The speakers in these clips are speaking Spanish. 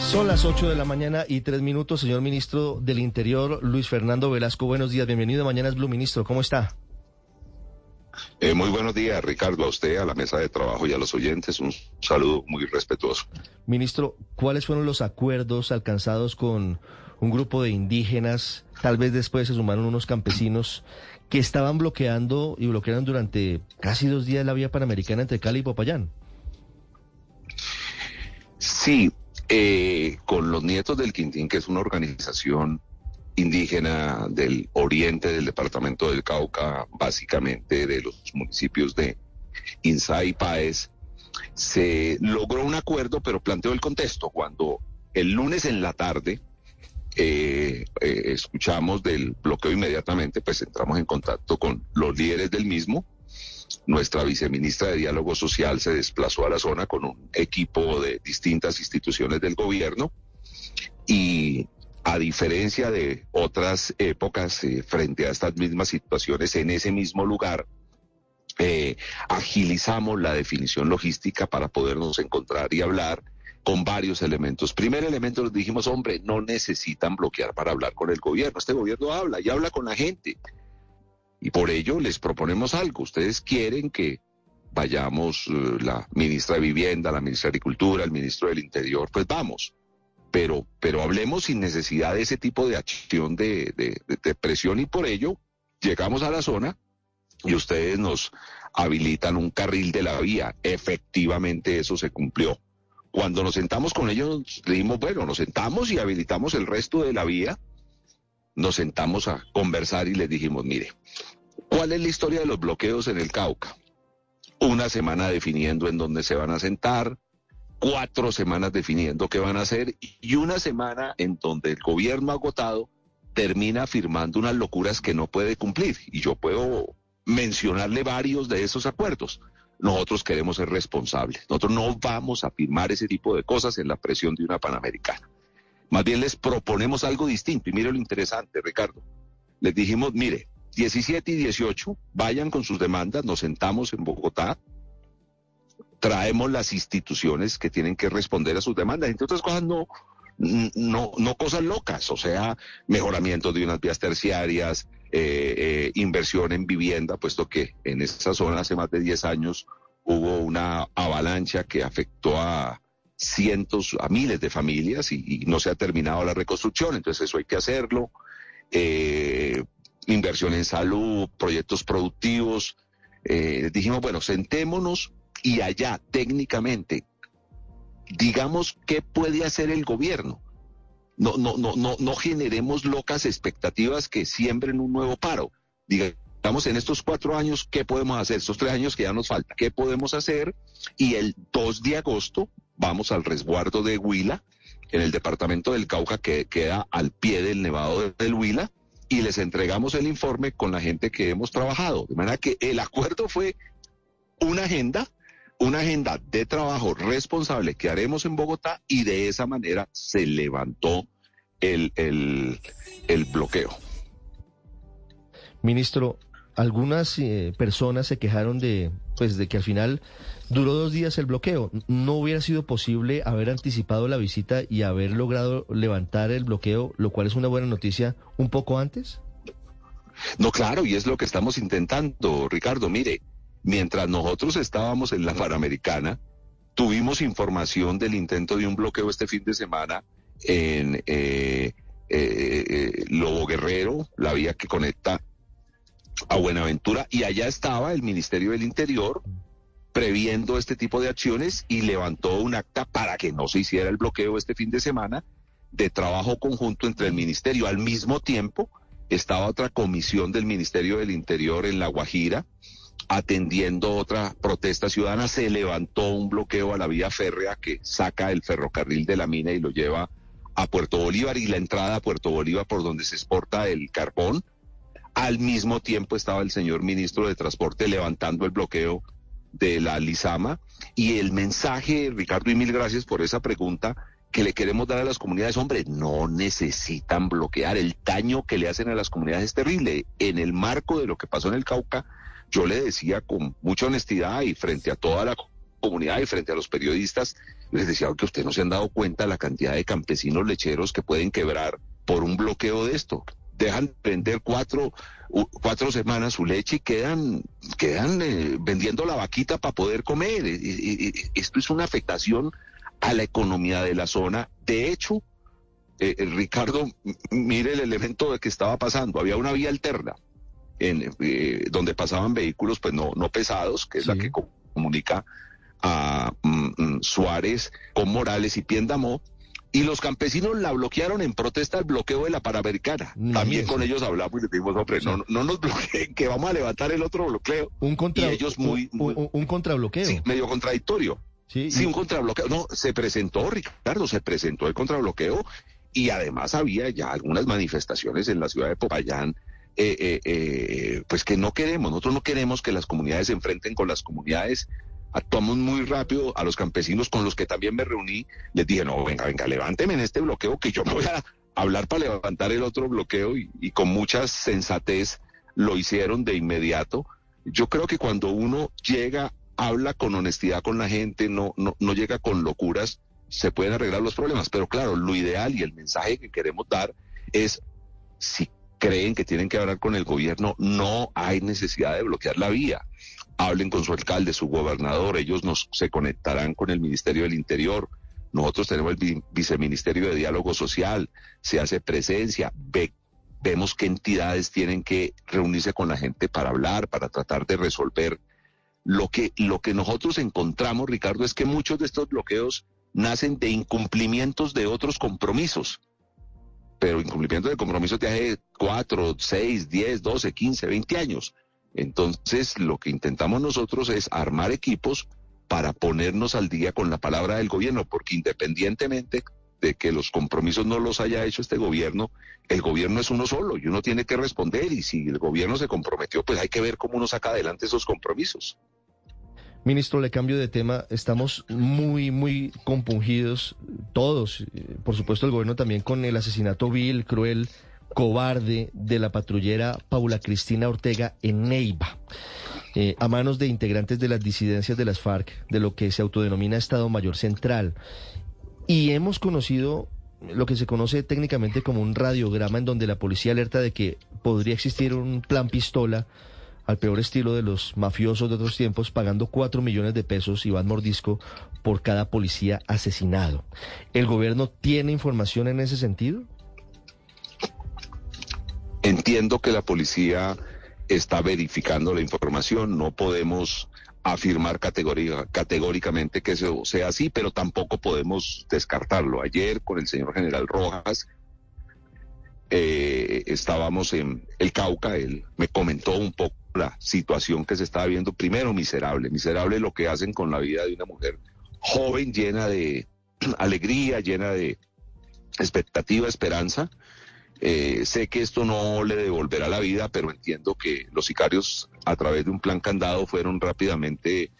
Son las 8 de la mañana y 3 minutos, señor ministro del Interior, Luis Fernando Velasco. Buenos días, bienvenido. Mañana es Blue Ministro. ¿Cómo está? Eh, muy buenos días, Ricardo, a usted, a la mesa de trabajo y a los oyentes. Un saludo muy respetuoso. Ministro, ¿cuáles fueron los acuerdos alcanzados con un grupo de indígenas? Tal vez después se sumaron unos campesinos que estaban bloqueando y bloquearon durante casi dos días la vía panamericana entre Cali y Popayán. Sí, eh, con los Nietos del Quintín, que es una organización indígena del oriente del departamento del Cauca, básicamente de los municipios de Insá y Páez, se logró un acuerdo, pero planteó el contexto. Cuando el lunes en la tarde eh, eh, escuchamos del bloqueo inmediatamente, pues entramos en contacto con los líderes del mismo nuestra viceministra de Diálogo Social se desplazó a la zona con un equipo de distintas instituciones del gobierno y a diferencia de otras épocas eh, frente a estas mismas situaciones en ese mismo lugar, eh, agilizamos la definición logística para podernos encontrar y hablar con varios elementos. Primer elemento, nos dijimos, hombre, no necesitan bloquear para hablar con el gobierno. Este gobierno habla y habla con la gente. Y por ello les proponemos algo. Ustedes quieren que vayamos eh, la ministra de Vivienda, la ministra de Agricultura, el ministro del Interior, pues vamos. Pero, pero hablemos sin necesidad de ese tipo de acción de, de presión y por ello llegamos a la zona y ustedes nos habilitan un carril de la vía. Efectivamente eso se cumplió. Cuando nos sentamos con ellos, dijimos, bueno, nos sentamos y habilitamos el resto de la vía nos sentamos a conversar y les dijimos, mire, ¿cuál es la historia de los bloqueos en el Cauca? Una semana definiendo en dónde se van a sentar, cuatro semanas definiendo qué van a hacer y una semana en donde el gobierno agotado termina firmando unas locuras que no puede cumplir. Y yo puedo mencionarle varios de esos acuerdos. Nosotros queremos ser responsables. Nosotros no vamos a firmar ese tipo de cosas en la presión de una panamericana. Más bien les proponemos algo distinto. Y mire lo interesante, Ricardo. Les dijimos, mire, 17 y 18, vayan con sus demandas, nos sentamos en Bogotá, traemos las instituciones que tienen que responder a sus demandas. Entre otras cosas, no, no, no cosas locas, o sea, mejoramiento de unas vías terciarias, eh, eh, inversión en vivienda, puesto que en esa zona hace más de 10 años hubo una avalancha que afectó a cientos, a miles de familias y, no se ha terminado la reconstrucción, entonces eso hay que hacerlo. Eh, inversión en salud, proyectos productivos. Eh, dijimos, bueno, sentémonos y allá técnicamente, digamos qué puede hacer el gobierno. No, no, no, no, no generemos locas expectativas que siembren un nuevo paro. En estos cuatro años, ¿qué podemos hacer? Estos tres años que ya nos falta, ¿qué podemos hacer? Y el 2 de agosto vamos al resguardo de Huila, en el departamento del Cauca, que queda al pie del Nevado del Huila, y les entregamos el informe con la gente que hemos trabajado. De manera que el acuerdo fue una agenda, una agenda de trabajo responsable que haremos en Bogotá y de esa manera se levantó el, el bloqueo. Ministro, algunas eh, personas se quejaron de, pues, de que al final duró dos días el bloqueo. ¿No hubiera sido posible haber anticipado la visita y haber logrado levantar el bloqueo, lo cual es una buena noticia, un poco antes? No, claro, y es lo que estamos intentando, Ricardo. Mire, mientras nosotros estábamos en la Panamericana, tuvimos información del intento de un bloqueo este fin de semana en eh, eh, eh Lobo Guerrero, la vía que conecta a Buenaventura, y allá estaba el Ministerio del Interior previendo este tipo de acciones y levantó un acta para que no se hiciera el bloqueo este fin de semana de trabajo conjunto entre el ministerio. Al mismo tiempo estaba otra comisión del Ministerio del Interior en La Guajira atendiendo otra protesta ciudadana, se levantó un bloqueo a la vía férrea que saca el ferrocarril de la mina y lo lleva a Puerto Bolívar y la entrada a Puerto Bolívar por donde se exporta el carbón. Al mismo tiempo estaba el señor ministro de Transporte levantando el bloqueo de la Lizama y el mensaje, Ricardo, y mil gracias por esa pregunta que le queremos dar a las comunidades, hombre, no necesitan bloquear. El daño que le hacen a las comunidades es terrible. En el marco de lo que pasó en el Cauca, yo le decía con mucha honestidad y frente a toda la comunidad y frente a los periodistas, les decía que ustedes no se han dado cuenta la cantidad de campesinos lecheros que pueden quebrar por un bloqueo de esto. Dejan vender cuatro, cuatro semanas su leche y quedan, quedan eh, vendiendo la vaquita para poder comer. esto es una afectación a la economía de la zona. De hecho, eh, eh, Ricardo, mire el elemento de que estaba pasando. Había una vía alterna en, donde pasaban vehículos pues no, no pesados, que es la que comunica a mm, mm, Suárez con Morales y Piendamó, y los campesinos la bloquearon en protesta al bloqueo de la Panamericana. También con ellos hablamos y le dijimos, hombre, no, no nos bloqueen, que vamos a levantar el otro bloqueo. Un contra, y ellos muy, un, contrabloqueo. Sí, medio contradictorio. Sí, sí un contrabloqueo. No, se presentó, Ricardo, se presentó el contrabloqueo y además había ya algunas manifestaciones en la ciudad de Popayán eh, eh, eh, pues que no queremos. Nosotros no queremos que las comunidades se enfrenten con las comunidades actuamos muy rápido a los campesinos con los que también me reuní, les dije, no, venga, venga, levánteme en este bloqueo que yo voy a hablar para levantar el otro bloqueo y, con mucha sensatez lo hicieron de inmediato. Yo creo que cuando uno llega, habla con honestidad con la gente, no, no, no llega con locuras, se pueden arreglar los problemas. Pero claro, lo ideal y el mensaje que queremos dar es, si creen que tienen que hablar con el gobierno, no hay necesidad de bloquear la vía hablen con su alcalde, su gobernador, ellos nos se conectarán con el Ministerio del Interior. Nosotros tenemos el Viceministerio de Diálogo Social, se hace presencia, vemos qué entidades tienen que reunirse con la gente para hablar, para tratar de resolver. Lo que, lo que nosotros encontramos, Ricardo, es que muchos de estos bloqueos nacen de incumplimientos de otros compromisos pero incumplimientos de compromisos de hace 4, 6, 10, 12, 15, 20 años. Entonces, lo que intentamos nosotros es armar equipos para ponernos al día con la palabra del gobierno, porque independientemente de que los compromisos no los haya hecho este gobierno, el gobierno es uno solo y uno tiene que responder y si el gobierno se comprometió, pues hay que ver cómo uno saca adelante esos compromisos. Ministro, le cambio de tema. Estamos muy, muy compungidos, todos, eh, por supuesto el gobierno también, con el asesinato vil, cruel cobarde de la patrullera Paula Cristina Ortega en Neiva, eh, a manos de integrantes de las disidencias de las FARC, de lo que se autodenomina Estado Mayor Central. Y hemos conocido lo que se conoce técnicamente como un radiograma en donde la policía alerta de que podría existir un plan pistola al peor estilo de los mafiosos de otros tiempos, pagando cuatro millones de pesos, Iván Mordisco, por cada policía asesinado. ¿El gobierno tiene información en ese sentido? Entiendo que la policía está verificando la información, no podemos afirmar categóricamente que eso sea así, pero tampoco podemos descartarlo. Ayer con el señor general Rojas eh, estábamos en el Cauca, él me comentó un poco la situación que se estaba viendo, primero miserable, miserable lo que hacen con la vida de una mujer joven, llena de alegría, llena de expectativa, esperanza, eh, sé que esto no le devolverá la vida, pero entiendo que los sicarios, a través de un plan candado, fueron rápidamente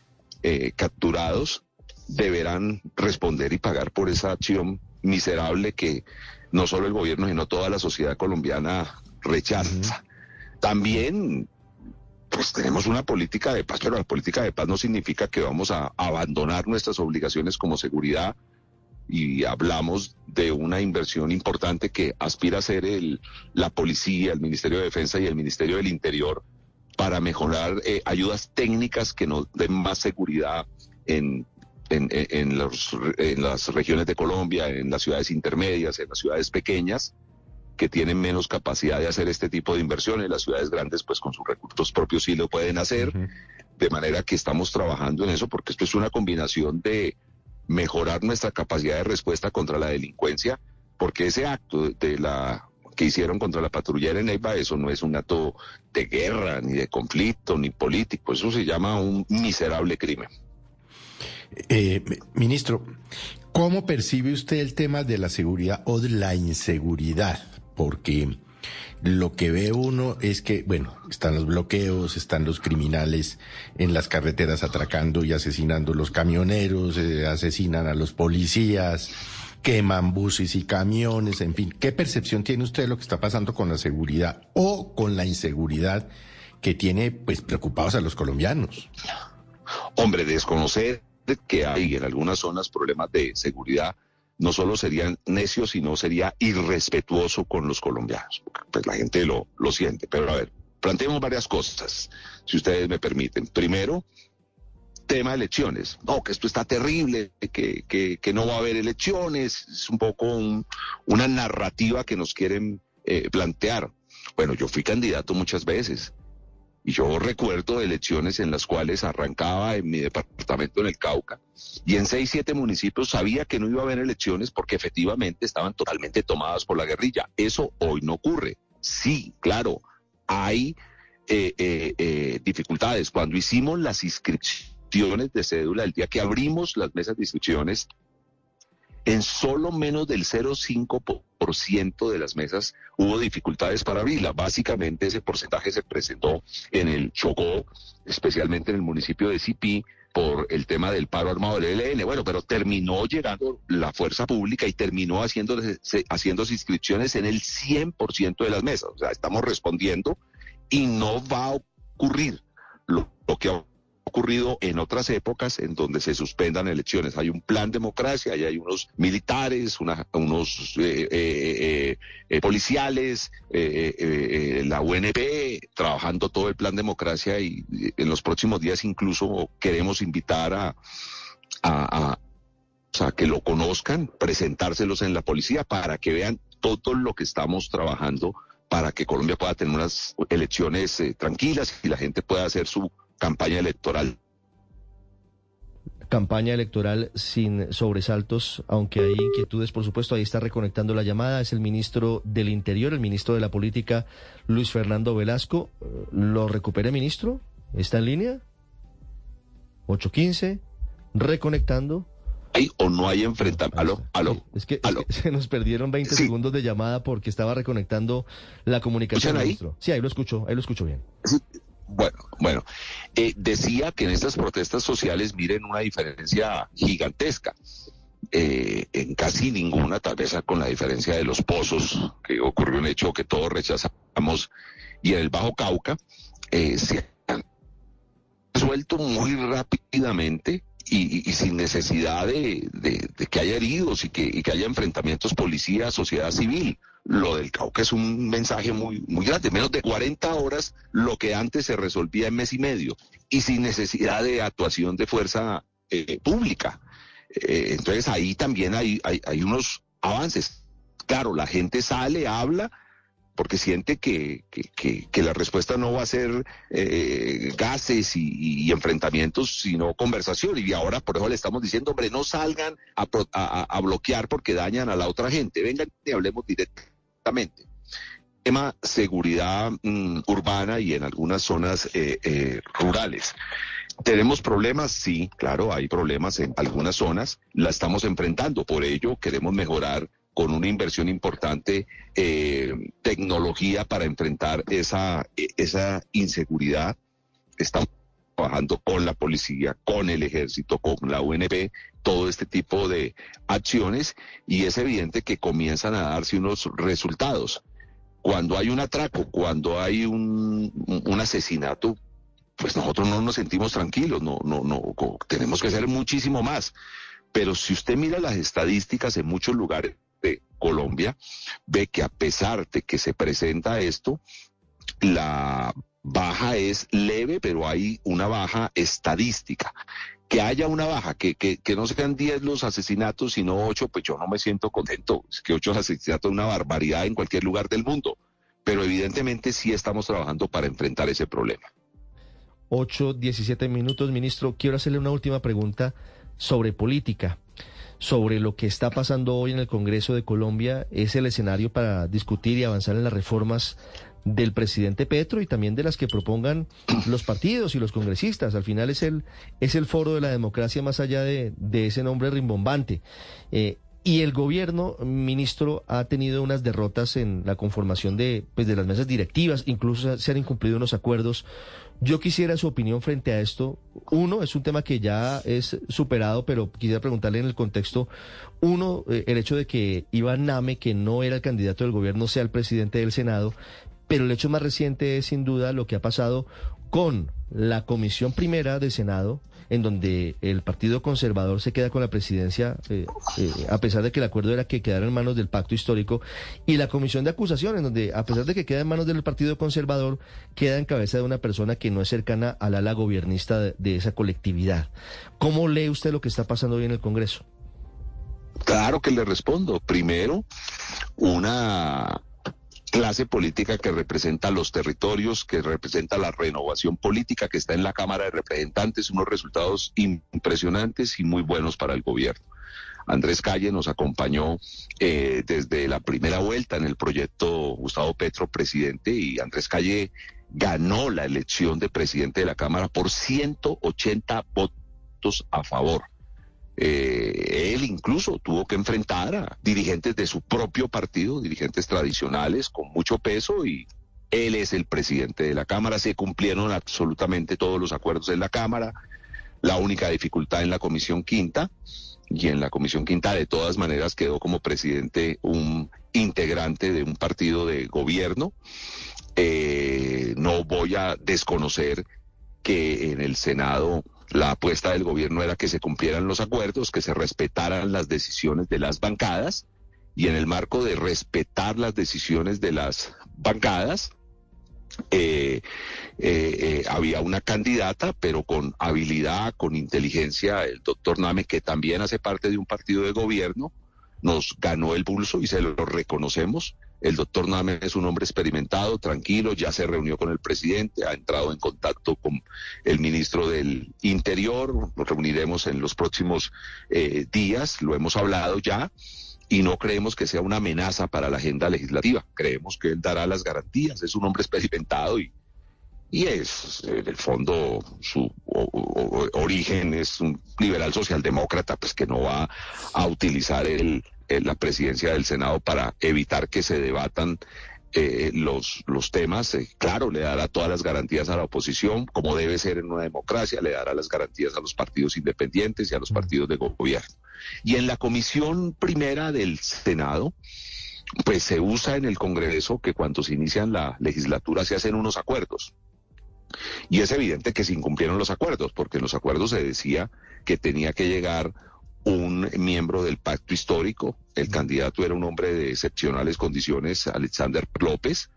eh, capturados. Deberán responder y pagar por esa acción miserable que no solo el gobierno, sino toda la sociedad colombiana rechaza. También pues tenemos una política de paz, pero la política de paz no significa que vamos a abandonar nuestras obligaciones como seguridad y hablamos de una inversión importante que aspira a ser el, la policía, el Ministerio de Defensa y el Ministerio del Interior para mejorar eh, ayudas técnicas que nos den más seguridad en, en, en, los, en las regiones de Colombia, en las ciudades intermedias, en las ciudades pequeñas que tienen menos capacidad de hacer este tipo de inversiones. Las ciudades grandes, pues con sus recursos propios sí lo pueden hacer. De manera que estamos trabajando en eso porque esto es una combinación de mejorar nuestra capacidad de respuesta contra la delincuencia, porque ese acto de la que hicieron contra la patrullera en Neiva, eso no es un acto de guerra, ni de conflicto, ni político, eso se llama un miserable crimen. Eh, ministro, ¿cómo percibe usted el tema de la seguridad o de la inseguridad? Porque lo que ve uno es que, bueno, están los bloqueos, están los criminales en las carreteras atracando y asesinando a los camioneros, eh, asesinan a los policías, queman buses y camiones, en fin. ¿Qué percepción tiene usted de lo que está pasando con la seguridad o con la inseguridad que tiene, pues, preocupados a los colombianos? Hombre, desconocer que hay en algunas zonas problemas de seguridad no solo sería necio, sino sería irrespetuoso con los colombianos. Pues la gente lo, lo siente. Pero a ver, planteemos varias cosas, si ustedes me permiten. Primero, tema de elecciones. No, que esto está terrible, que, que, que no va a haber elecciones. Es un poco una narrativa que nos quieren eh, plantear. Bueno, yo fui candidato muchas veces. Y yo recuerdo elecciones en las cuales arrancaba en mi departamento en el Cauca y en seis, siete municipios sabía que no iba a haber elecciones porque efectivamente estaban totalmente tomadas por la guerrilla. Eso hoy no ocurre. Sí, claro, hay eh, eh, eh, dificultades. Cuando hicimos las inscripciones de cédula, el día que abrimos las mesas de inscripciones, en solo menos del 0,5% de las mesas hubo dificultades para abrirla. Básicamente ese porcentaje se presentó en el Chocó, especialmente en el municipio de Cipí, por el tema del paro armado del ELN. Bueno, pero terminó llegando la fuerza pública y terminó haciendo, haciendo inscripciones en el 100% de las mesas. O sea, estamos respondiendo y no va a ocurrir lo, lo que ocurrido en otras épocas en donde se suspendan elecciones. Hay un plan democracia, y hay unos militares, unos eh, eh, eh, policiales, la UNP trabajando todo el plan democracia y en los próximos días incluso queremos invitar a, que lo conozcan, presentárselos en la policía para que vean todo lo que estamos trabajando para que Colombia pueda tener unas elecciones tranquilas y la gente pueda hacer su campaña electoral. Campaña electoral sin sobresaltos, aunque hay inquietudes, por supuesto, ahí está reconectando la llamada, es el ministro del Interior, el ministro de la Política, Luis Fernando Velasco. ¿Lo recupere, ministro? ¿Está en línea? 815, reconectando. ¿Hay o no hay enfrentamiento? Aló, aló. Es, que, se nos perdieron 20 segundos de llamada porque estaba reconectando la comunicación. ahí? Ministro. Sí, ahí lo escucho, ahí lo escucho bien. Sí. Bueno, bueno, eh, decía que en estas protestas sociales miren una diferencia gigantesca. Eh, en casi ninguna, tal vez con la diferencia de los pozos, que ocurrió un hecho que todos rechazamos, y en el Bajo Cauca, eh, se han resuelto muy rápidamente y, sin necesidad de, que haya heridos y que, y que haya enfrentamientos policía-sociedad civil lo del Cauca es un mensaje muy, muy grande. Menos de 40 horas, lo que antes se resolvía en mes y medio, y sin necesidad de actuación de fuerza eh, pública. Eh, entonces ahí también hay, hay, unos avances. Claro, la gente sale, habla, porque siente que, que, la respuesta no va a ser eh, gases y, enfrentamientos, sino conversación. Y ahora, por eso le estamos diciendo, hombre, no salgan a, a bloquear porque dañan a la otra gente. Vengan y hablemos directamente Tema seguridad mm, urbana y en algunas zonas eh, eh, rurales. ¿Tenemos problemas? Sí, claro, hay problemas en algunas zonas. La estamos enfrentando. Por ello, queremos mejorar con una inversión importante eh, tecnología para enfrentar esa, esa inseguridad. Estamos trabajando con la policía, con el ejército, con la UNP, todo este tipo de acciones y es evidente que comienzan a darse unos resultados. Cuando hay un atraco, cuando hay un, un asesinato, pues nosotros no nos sentimos tranquilos, no, no, no, tenemos que hacer muchísimo más. Pero si usted mira las estadísticas en muchos lugares de Colombia, ve que a pesar de que se presenta esto, la baja es leve, pero hay una baja estadística. Que haya una baja, que, que, que no sean 10 los asesinatos, sino 8, pues yo no me siento contento. Es que 8 asesinatos es una barbaridad en cualquier lugar del mundo. Pero evidentemente sí estamos trabajando para enfrentar ese problema. 8, 17 minutos, ministro. Quiero hacerle una última pregunta sobre política. sobre lo que está pasando hoy en el Congreso de Colombia es el escenario para discutir y avanzar en las reformas del presidente Petro y también de las que propongan los partidos y los congresistas. Al final es el, es el foro de la democracia más allá de, de ese nombre rimbombante. Eh, y el gobierno, ministro, ha tenido unas derrotas en la conformación de, pues, de las mesas directivas, incluso se han incumplido unos acuerdos. Yo quisiera su opinión frente a esto. Uno, es un tema que ya es superado, pero quisiera preguntarle en el contexto, uno, eh, el hecho de que Iván Name, que no era el candidato del gobierno, sea el presidente del Senado, pero el hecho más reciente es sin duda lo que ha pasado con la Comisión Primera del Senado, en donde el Partido Conservador se queda con la presidencia, eh, eh, a pesar de que el acuerdo era que quedara en manos del pacto histórico, y la Comisión de Acusación, en donde, a pesar de que queda en manos del Partido Conservador, queda en cabeza de una persona que no es cercana al ala gobiernista de, de esa colectividad. ¿Cómo lee usted lo que está pasando hoy en el Congreso? Claro que le respondo. Primero, una clase política que representa los territorios, que representa la renovación política que está en la Cámara de Representantes, unos resultados impresionantes y muy buenos para el gobierno. Andrés Calle nos acompañó eh, desde la primera vuelta en el proyecto Gustavo Petro, presidente, y Andrés Calle ganó la elección de presidente de la Cámara por 180 votos a favor. Eh, él incluso tuvo que enfrentar a dirigentes de su propio partido, dirigentes tradicionales con mucho peso y él es el presidente de la Cámara. Se cumplieron absolutamente todos los acuerdos en la Cámara. La única dificultad en la Comisión Quinta y en la Comisión Quinta de todas maneras quedó como presidente un integrante de un partido de gobierno. Eh, no voy a desconocer que en el Senado la apuesta del gobierno era que se cumplieran los acuerdos, que se respetaran las decisiones de las bancadas y en el marco de respetar las decisiones de las bancadas, eh, eh, eh, había una candidata, pero con habilidad, con inteligencia, el doctor Name, que también hace parte de un partido de gobierno, nos ganó el pulso y se lo reconocemos. El doctor Name es un hombre experimentado, tranquilo, ya se reunió con el presidente, ha entrado en contacto con el ministro del Interior, nos reuniremos en los próximos eh, días, lo hemos hablado ya, y no creemos que sea una amenaza para la agenda legislativa, creemos que él dará las garantías, es un hombre experimentado y, y es, en el fondo, su o, o, origen es un liberal socialdemócrata, pues que no va a utilizar el, el, la presidencia del Senado para evitar que se debatan eh, los, los temas. Eh, claro, le dará todas las garantías a la oposición, como debe ser en una democracia, le dará las garantías a los partidos independientes y a los partidos de gobierno. Y en la comisión primera del Senado, pues se usa en el Congreso que cuando se inician la legislatura se hacen unos acuerdos. Y es evidente que se incumplieron los acuerdos, porque en los acuerdos se decía que tenía que llegar un miembro del pacto histórico. El candidato era un hombre de excepcionales condiciones, Alexander López.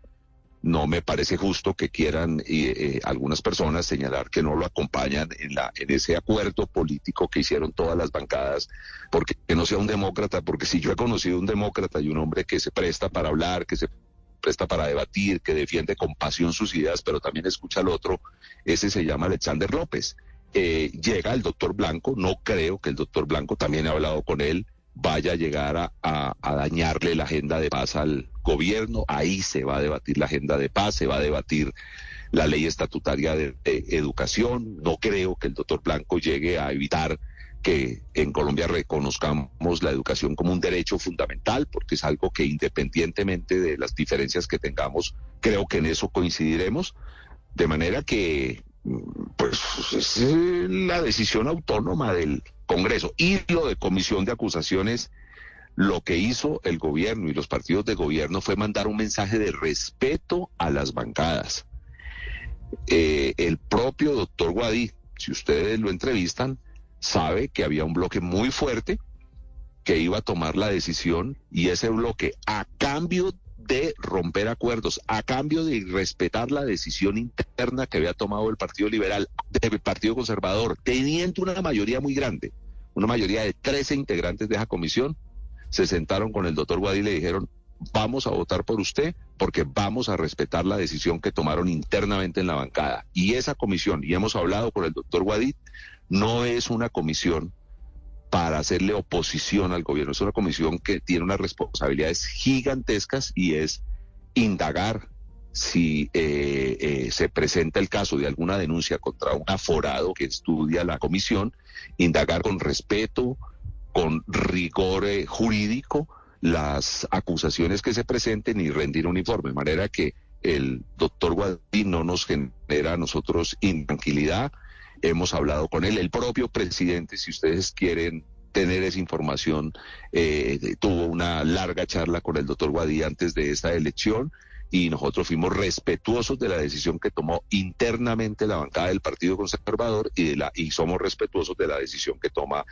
No me parece justo que quieran eh, eh, algunas personas señalar que no lo acompañan en, la, en ese acuerdo político que hicieron todas las bancadas, porque que no sea un demócrata, porque si yo he conocido un demócrata y un hombre que se presta para hablar, que se presta para debatir, que defiende con pasión sus ideas, pero también escucha al otro, ese se llama Alexander López. Eh, llega el doctor Blanco, no creo que el doctor Blanco, también he hablado con él, vaya a llegar a, a, dañarle la agenda de paz al gobierno, ahí se va a debatir la agenda de paz, se va a debatir la ley estatutaria de educación, no creo que el doctor Blanco llegue a evitar que en Colombia reconozcamos la educación como un derecho fundamental, porque es algo que independientemente de las diferencias que tengamos, creo que en eso coincidiremos, de manera que pues es la decisión autónoma del Congreso. Y lo de comisión de acusaciones, lo que hizo el gobierno y los partidos de gobierno fue mandar un mensaje de respeto a las bancadas. Eh, el propio doctor Guadí, si ustedes lo entrevistan, sabe que había un bloque muy fuerte que iba a tomar la decisión y ese bloque a cambio de romper acuerdos, a cambio de respetar la decisión interna que había tomado el Partido Liberal, del Partido Conservador, teniendo una mayoría muy grande, una mayoría de 13 integrantes de esa comisión, se sentaron con el doctor Guadí y le dijeron, vamos a votar por usted porque vamos a respetar la decisión que tomaron internamente en la bancada. Y esa comisión, y hemos hablado con el doctor Guadí, no es una comisión para hacerle oposición al gobierno. Es una comisión que tiene unas responsabilidades gigantescas y es indagar si eh, eh, se presenta el caso de alguna denuncia contra un aforado que estudia la comisión, indagar con respeto, con rigor eh, jurídico las acusaciones que se presenten y rendir un informe, de manera que el doctor Guadí no nos genera a nosotros intranquilidad. Hemos hablado con él, el propio presidente, si ustedes quieren tener esa información, tuvo una larga charla con el doctor Guadí antes de esta elección y nosotros fuimos respetuosos de la decisión que tomó internamente la bancada del Partido Conservador y, de la, y somos respetuosos de la decisión que toma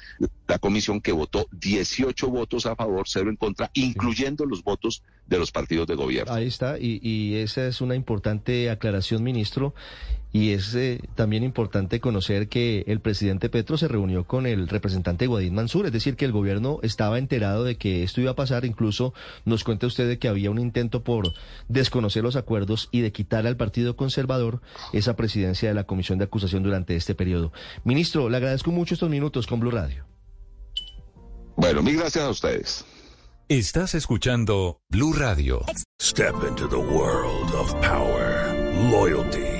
la comisión que votó 18 votos a favor, cero en contra, incluyendo los votos de los partidos de gobierno. Ahí está, y, y esa es una importante aclaración, ministro. Y es eh, también importante conocer que el presidente Petro se reunió con el representante Guadín Mansur, es decir, que el gobierno estaba enterado de que esto iba a pasar. Incluso nos cuenta usted de que había un intento por desconocer los acuerdos y de quitar al Partido Conservador esa presidencia de la Comisión de Acusación durante este periodo. Ministro, le agradezco mucho estos minutos con Blue Radio. Bueno, mil gracias a ustedes. Estás escuchando Blue Radio. Step into the world of power, loyalty,